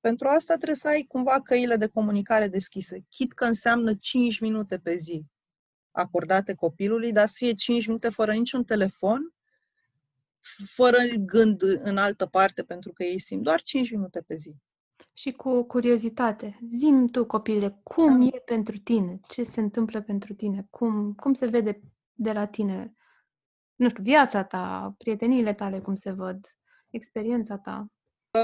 Pentru asta trebuie să ai cumva căile de comunicare deschise. Chit că înseamnă 5 minute pe zi acordate copilului, dar să fie 5 minute fără niciun telefon, fără gând în altă parte, pentru că ei simt doar 5 minute pe zi. Și cu curiozitate, zim tu, copile, cum da. e pentru tine? Ce se întâmplă pentru tine? Cum, cum se vede de la tine? Nu știu, viața ta, prieteniile tale, cum se văd? experiența ta?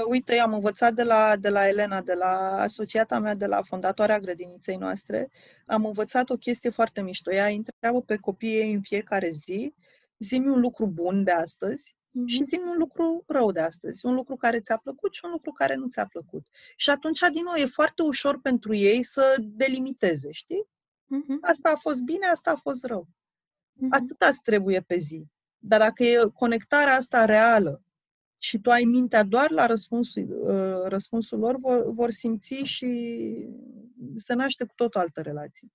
Uite, am învățat de la, de la Elena, de la asociata mea, de la fondatoarea grădiniței noastre, am învățat o chestie foarte mișto. Ea întreabă pe copiii ei în fiecare zi, zi un lucru bun de astăzi mm-hmm. și zi un lucru rău de astăzi, un lucru care ți-a plăcut și un lucru care nu ți-a plăcut. Și atunci, din nou, e foarte ușor pentru ei să delimiteze, știi? Mm-hmm. Asta a fost bine, asta a fost rău. Mm-hmm. Atâta îți trebuie pe zi. Dar dacă e conectarea asta reală și tu ai mintea doar la răspunsul, uh, răspunsul lor, vor, vor simți și se naște cu tot o altă relație.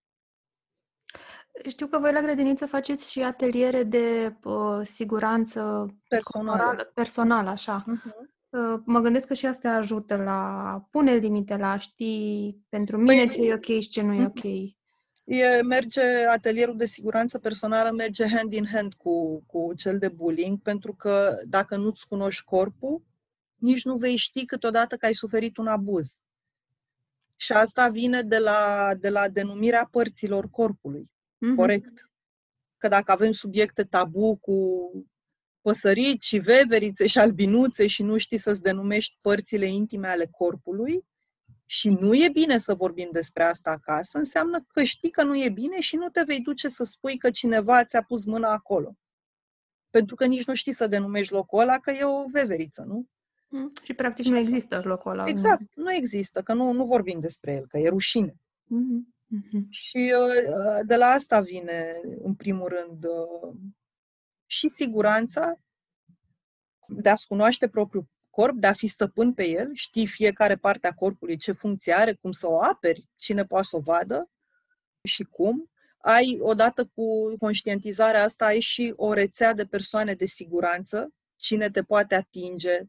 Știu că voi la grădiniță faceți și ateliere de uh, siguranță personală, personal, așa. Uh-huh. Uh, mă gândesc că și asta ajută la pune limite, la ști pentru mine păi, ce e ok și ce nu e uh-huh. ok. E, merge, atelierul de siguranță personală merge hand in hand cu, cu cel de bullying, pentru că dacă nu-ți cunoști corpul, nici nu vei ști câteodată că ai suferit un abuz. Și asta vine de la, de la denumirea părților corpului. Mm-hmm. Corect. Că dacă avem subiecte tabu cu păsăriți și veverițe și albinuțe și nu știi să-ți denumești părțile intime ale corpului, și nu e bine să vorbim despre asta acasă, înseamnă că știi că nu e bine și nu te vei duce să spui că cineva ți-a pus mâna acolo. Pentru că nici nu știi să denumești locul ăla, că e o veveriță, nu? Mm. Și practic nu există locul ăla. Exact, nu există, că nu, nu vorbim despre el, că e rușine. Mm-hmm. Mm-hmm. Și uh, de la asta vine, în primul rând, uh, și siguranța de a-ți cunoaște propriul corp, de a fi stăpân pe el, știi fiecare parte a corpului ce funcție are, cum să o aperi, cine poate să o vadă și cum. Ai, odată cu conștientizarea asta, ai și o rețea de persoane de siguranță, cine te poate atinge,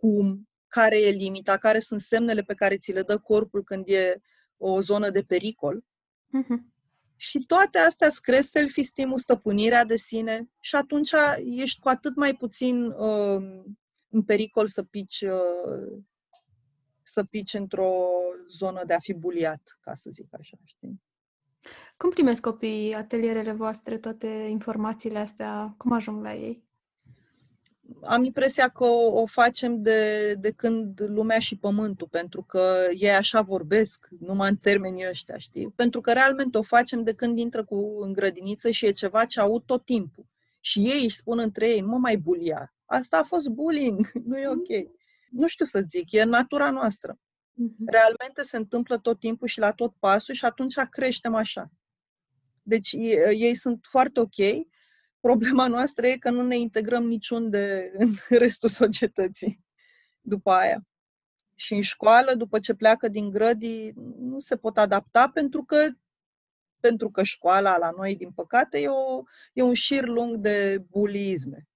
cum, care e limita, care sunt semnele pe care ți le dă corpul când e o zonă de pericol. Mhm. Și toate astea îți cresc self-esteem stăpânirea de sine și atunci ești cu atât mai puțin uh, în pericol să pici, uh, să pici într-o zonă de a fi buliat, ca să zic așa, știi? Cum primesc copiii atelierele voastre, toate informațiile astea? Cum ajung la ei? Am impresia că o, o facem de, de când lumea și pământul, pentru că ei așa vorbesc, numai în termenii ăștia, știi? Pentru că realmente o facem de când intră cu în grădiniță și e ceva ce aud tot timpul. Și ei își spun între ei, nu mai bulia. Asta a fost bullying, nu e ok. Nu știu să zic, e natura noastră. Mhm. Realmente se întâmplă tot timpul și la tot pasul și atunci creștem așa. Deci ei sunt foarte ok, Problema noastră e că nu ne integrăm niciunde în restul societății după aia. Și în școală, după ce pleacă din grădii, nu se pot adapta pentru că pentru că școala la noi, din păcate, e, o, e un șir lung de buliisme.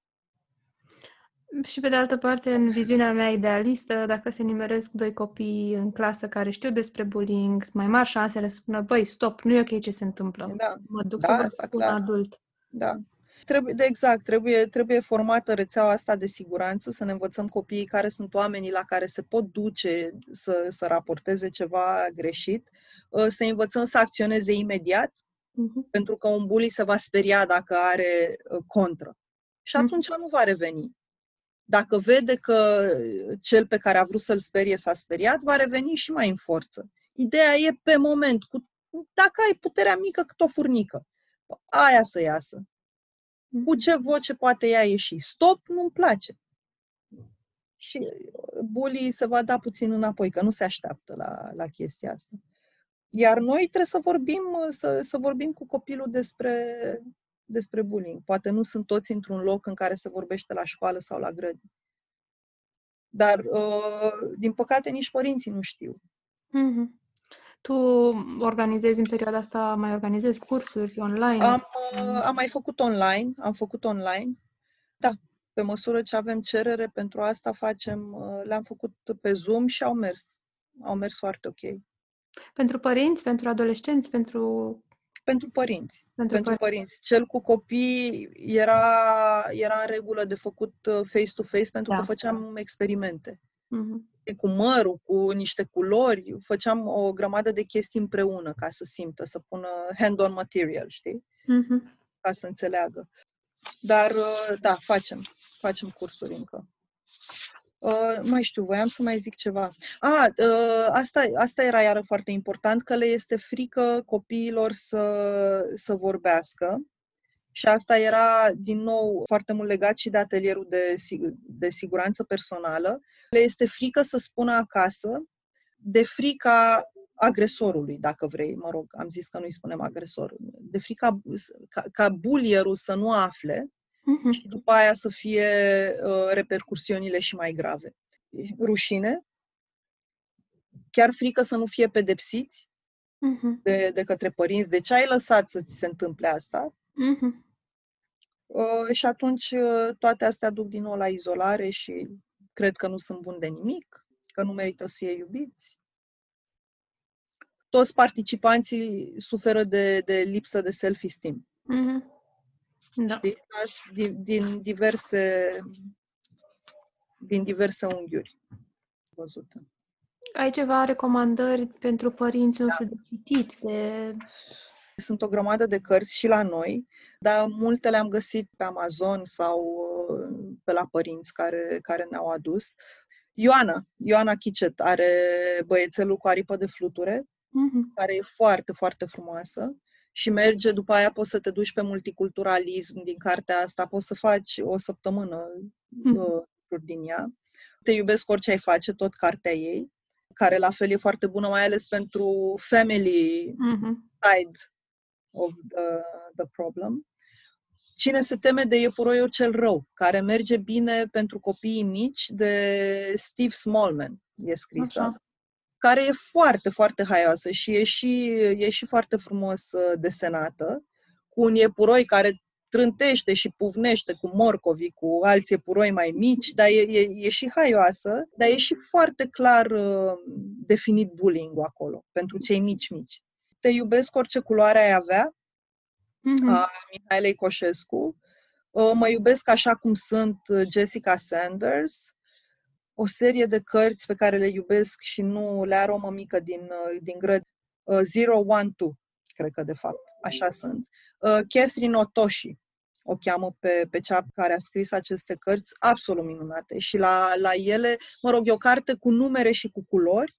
Și pe de altă parte, în viziunea mea idealistă, dacă se nimeresc doi copii în clasă care știu despre bullying, mai mari șansele să spună, băi, stop, nu e ok ce se întâmplă. Da. Mă duc Da, să asta văd un clar. adult. Da. Trebuie, de exact, trebuie, trebuie formată rețeaua asta de siguranță, să ne învățăm copiii care sunt oamenii la care se pot duce să, să raporteze ceva greșit, uh, să învățăm să acționeze imediat, Mhm. pentru că un bully se va speria dacă are uh, contră. Și Mhm. atunci nu va reveni. Dacă vede că cel pe care a vrut să-l sperie s-a speriat, va reveni și mai în forță. Ideea e pe moment, cu, dacă ai puterea mică cât o furnică, aia să iasă. Cu ce voce poate ea ieși? Stop, nu-mi place. Și bully se va da puțin înapoi, că nu se așteaptă la, la chestia asta. Iar noi trebuie să vorbim, să, să vorbim cu copilul despre, despre bullying. Poate nu sunt toți într-un loc în care se vorbește la școală sau la grădi. Dar, uh, din păcate, nici părinții nu știu. Mhm. Tu organizezi în perioada asta, mai organizezi cursuri online? Am, uh, am mai făcut online, am făcut online. Da, pe măsură ce avem cerere pentru asta, facem, uh, le-am făcut pe Zoom și au mers. Au mers foarte ok. Pentru părinți, pentru adolescenți, pentru... Pentru părinți. Pentru, Pentru părinți. Cel cu copii era, era în regulă de făcut uh, face-to-face pentru Da. că făceam experimente. Mhm. Cu mărul, cu niște culori, făceam o grămadă de chestii împreună ca să simtă, să pună hand-on material, știi? Mhm. Ca să înțeleagă. Dar, uh, da, facem. Facem cursuri încă. Uh, mai știu, voiam să mai zic ceva. A, uh, asta, asta era iară foarte important, că le este frică copiilor să, să vorbească. Și asta era, din nou, foarte mult legat și de atelierul de, sig- de siguranță personală. Le este frică să spună acasă de frica agresorului, dacă vrei, mă rog, am zis că nu-i spunem agresor, de frica ca, ca bulierul să nu afle Mhm. și după aia să fie uh, repercursiunile și mai grave. Rușine, chiar frică să nu fie pedepsiți Mhm. de, de către părinți. De ce ai lăsat să ți se întâmple asta? Mhm. Uh, și atunci uh, toate astea duc din nou la izolare și cred că nu sunt buni de nimic, că nu merită să fie iubiți. Toți participanții suferă de, de lipsă de self-esteem. Mhm. Da. știi? Din, din diverse din diverse unghiuri văzute. Ai ceva recomandări pentru părinți, nu știu, de citit, de... Sunt o grămadă de cărți și la noi, dar multe le-am găsit pe Amazon sau uh, pe la părinți care, care ne-au adus. Ioana, Ioana Chicet are băiețelul cu aripă de fluture, Mhm. care e foarte, foarte frumoasă și merge, după aia poți să te duci pe multiculturalism din cartea asta, poți să faci o săptămână Mhm. uh, lucruri din ea. Te iubesc orice ai face, tot cartea ei, care la fel e foarte bună, mai ales pentru family Mhm. side of the, the problem. Cine se teme de iepuroiul cel rău, care merge bine pentru copiii mici, de Steve Smallman, e scrisă. Așa. Care e foarte, foarte haioasă și e și, e și foarte frumos uh, desenată, cu un iepuroi care trântește și puvnește cu morcovi, cu alți epuroi mai mici, dar e, e, e și haioasă, dar e și foarte clar uh, definit bullying acolo, pentru cei mici-mici. Te iubesc orice culoare ai avea, mm-hmm. a Mihailei Coșescu. Uh, mă iubesc așa cum sunt uh, Jessica Sanders, o serie de cărți pe care le iubesc și nu le are o mămică din, uh, din grăd. Uh, Zero, One, Two, cred că de fapt, așa sunt. Uh, Catherine Otoshi, o cheamă pe, pe cea care a scris aceste cărți, absolut minunate. Și la, la ele, mă rog, e o carte cu numere și cu culori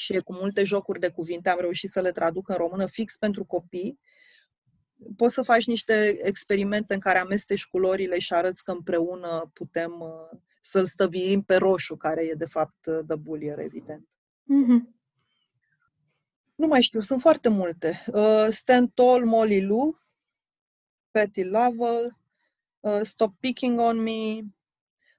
și e cu multe jocuri de cuvinte. Am reușit să le traduc în română fix pentru copii. Poți să faci niște experimente în care amesteci culorile și arăți că împreună putem uh, să-l stăvilim pe roșu, care e de fapt uh, The Bullier, evident. Mm-hmm. Nu mai știu, sunt foarte multe. Uh, Stand Tall, Molly Lou, Patty Lovell, uh, Stop Picking on Me,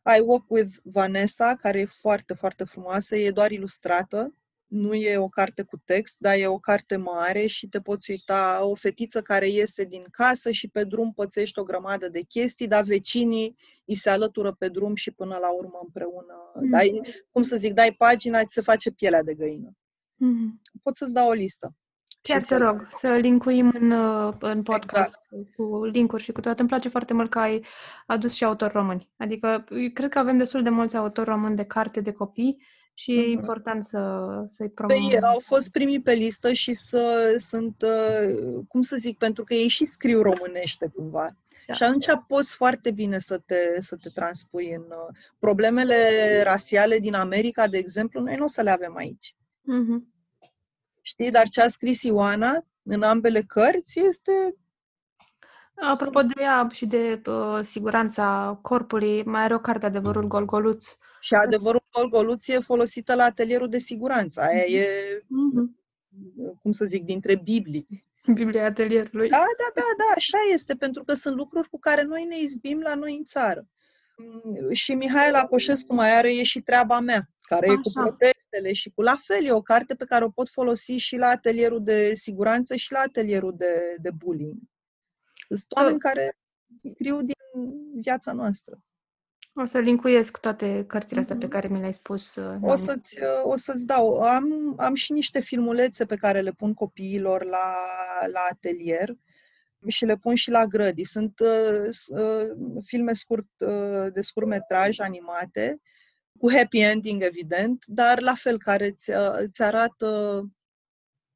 I Walk with Vanessa, care e foarte, foarte frumoasă, e doar ilustrată, nu e o carte cu text, dar e o carte mare și te poți uita o fetiță care iese din casă și pe drum pățești o grămadă de chestii, dar vecinii îi se alătură pe drum și până la urmă împreună. Mm. Dai, cum să zic, dai pagina, ți se face pielea de găină. Mm. Pot să-ți dau o listă. Chiar te rog, să linkuim în, uh, în podcast exact. cu linkuri și cu toate. Îmi place foarte mult că ai adus și autori români. Adică, cred că avem destul de mulți autori români de carte de copii și e uh-huh. important să, să-i promovăm. Păi, au fost primii pe listă și să, sunt, uh, cum să zic, pentru că ei și scriu românește cumva. Da. Și atunci poți foarte bine să te, să te transpui în uh, problemele rasiale din America, de exemplu, noi nu o să le avem aici. Uh-huh. Știi? Dar ce a scris Ioana în ambele cărți este... Apropo de ea și de uh, siguranța corpului, mai are o carte, Adevărul Golgoluț. Și Adevărul Golgoluț e folosită la atelierul de siguranță. Aia mm-hmm. e, mm-hmm. cum să zic, dintre Biblii. Biblia atelierului. Da, da, da, da, așa este, pentru că sunt lucruri cu care noi ne izbim la noi în țară. Mm, și Mihaela Coșescu mai are e și treaba mea, care Așa. e cu protestele și cu la fel, e o carte pe care o pot folosi și la atelierul de siguranță și la atelierul de, de bullying. Sunt oameni care scriu din viața noastră. O să linkuiesc toate cărțile astea pe mhm. care mi le-ai spus. Uh, o, să-ți, uh, o să-ți dau. Am, am și niște filmulețe pe care le pun copiilor la, la atelier și le pun și la grădi. Sunt uh, uh, filme scurt, uh, de scurt metraj animate, cu happy ending, evident, dar la fel, care îți, uh, îți arată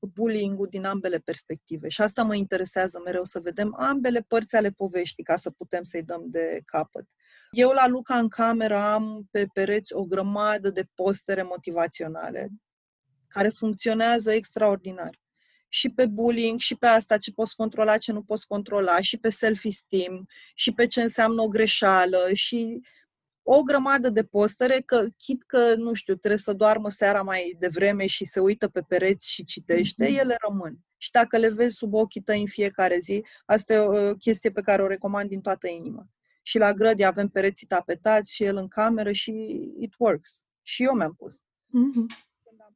bullying-ul din ambele perspective. Și asta mă interesează mereu, să vedem ambele părți ale poveștii, ca să putem să-i dăm de capăt. Eu la Luca în cameră am pe pereți o grămadă de postere motivaționale care funcționează extraordinar și pe bullying, și pe asta ce poți controla, ce nu poți controla, și pe self-esteem, și pe ce înseamnă o greșeală, și o grămadă de postere, că chit că, nu știu, trebuie să doarmă seara mai devreme și se uită pe pereți și citește, mm-hmm. ele rămân. Și dacă le vezi sub ochii tăi în fiecare zi, asta e o chestie pe care o recomand din toată inima. Și la grădi avem pereții tapetați și el în cameră și it works. Și eu mi-am pus. Mm-hmm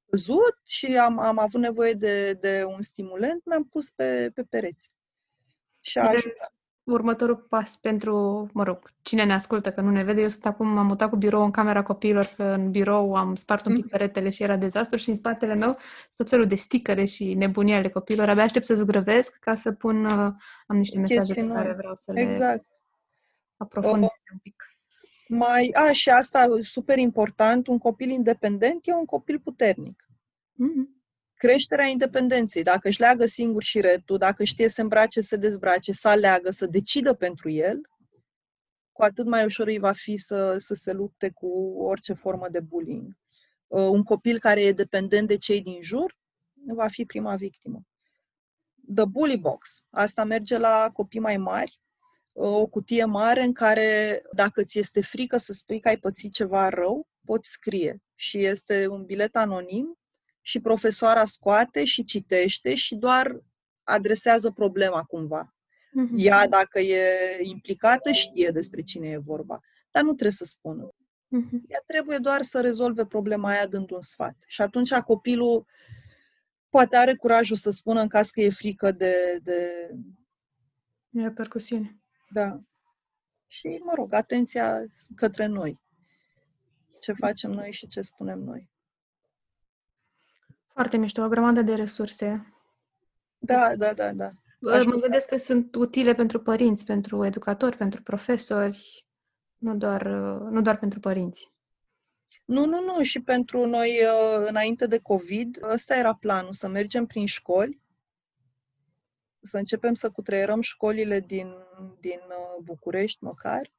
văzut și am, am avut nevoie de, de un stimulent, mi-am pus pe, pe pereți. Și a ajutat. Următorul pas pentru, mă rog, cine ne ascultă, că nu ne vede, eu sunt acum, m-am mutat cu birou în camera copiilor, că în birou am spart un pic mm. peretele și era dezastru și în spatele meu sunt tot felul de sticăre și nebunii ale copiilor. Abia aștept să zugrăvesc ca să pun, uh, am niște mesaje pe care vreau să le exact. aprofundez un pic. Mai, a, și asta super important, un copil independent e un copil puternic. Mm-hmm. Creșterea independenței, dacă își leagă singur și retul, dacă știe să îmbrace, să dezbrace, să aleagă, să decidă pentru el, cu atât mai ușor îi va fi să, să se lupte cu orice formă de bullying. Uh, un copil care e dependent de cei din jur va fi prima victimă. The Bully Box. Asta merge la copii mai mari, o cutie mare în care, dacă ți este frică să spui că ai pățit ceva rău, poți scrie. Și este un bilet anonim și profesoara scoate și citește și doar adresează problema cumva. Uh-huh. Ea, dacă e implicată, știe despre cine e vorba, dar nu trebuie să spună. Uh-huh. Ea trebuie doar să rezolve problema aia dând un sfat. Și atunci copilul poate are curajul să spună în caz că e frică de... de... Repercusiune. Da. Și, mă rog, atenția către noi. Ce facem noi și ce spunem noi. Foarte mișto, o grămadă de resurse. Da, da, da, da. Aș mă gândesc că sunt utile pentru părinți, pentru educatori, pentru profesori, nu doar, nu doar pentru părinți. Nu, nu, nu, și pentru noi, uh, înainte de COVID, ăsta era planul, să mergem prin școli, să începem să cutreierăm școlile din, din uh, București măcar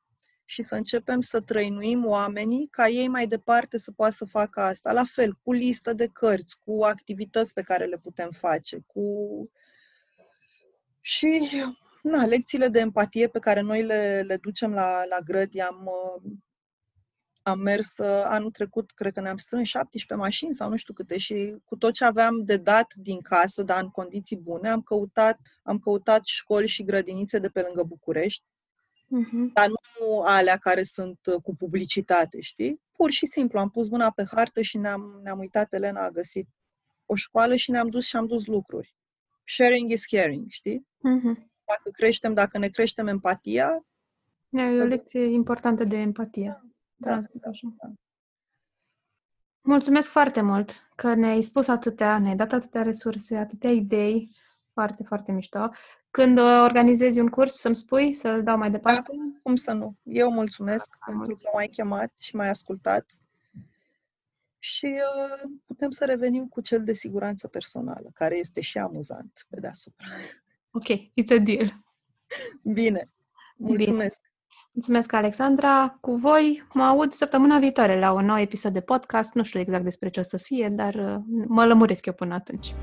și să începem să trăinuim oamenii ca ei mai departe să poată să facă asta. La fel, cu listă de cărți, cu activități pe care le putem face, cu... Și, na, lecțiile de empatie pe care noi le, le ducem la, la grădi, am, uh, am mers uh, anul trecut, cred că ne-am strâns 17 mașini sau nu știu câte și cu tot ce aveam de dat din casă, dar în condiții bune, am căutat, am căutat școli și grădinițe de pe lângă București, uh-huh. dar nu alea care sunt uh, cu publicitate, știi? Pur și simplu, am pus mâna pe hartă și ne-am, ne-am uitat, Elena a găsit o școală și ne-am dus și am dus lucruri. Sharing is caring, știi? Uh-huh. Dacă creștem, dacă ne creștem empatia... E o lecție importantă de empatie. Da, transmis așa. Da. Mulțumesc foarte mult că ne-ai spus atâtea, ne-ai dat atâtea resurse, atâtea idei. Foarte, foarte mișto. Când organizezi un curs, să-mi spui, să-l dau mai departe? Da, cum să nu. Eu mulțumesc da, pentru mulțumesc. că m-ai chemat și m-ai ascultat. Și uh, putem să revenim cu cel de siguranță personală, care este și amuzant pe deasupra. Ok, it's a deal. Bine. Mulțumesc. Bine. Mulțumesc, Alexandra. Cu voi mă aud săptămâna viitoare la un nou episod de podcast. Nu știu exact despre ce o să fie, dar uh, mă lămuresc eu până atunci.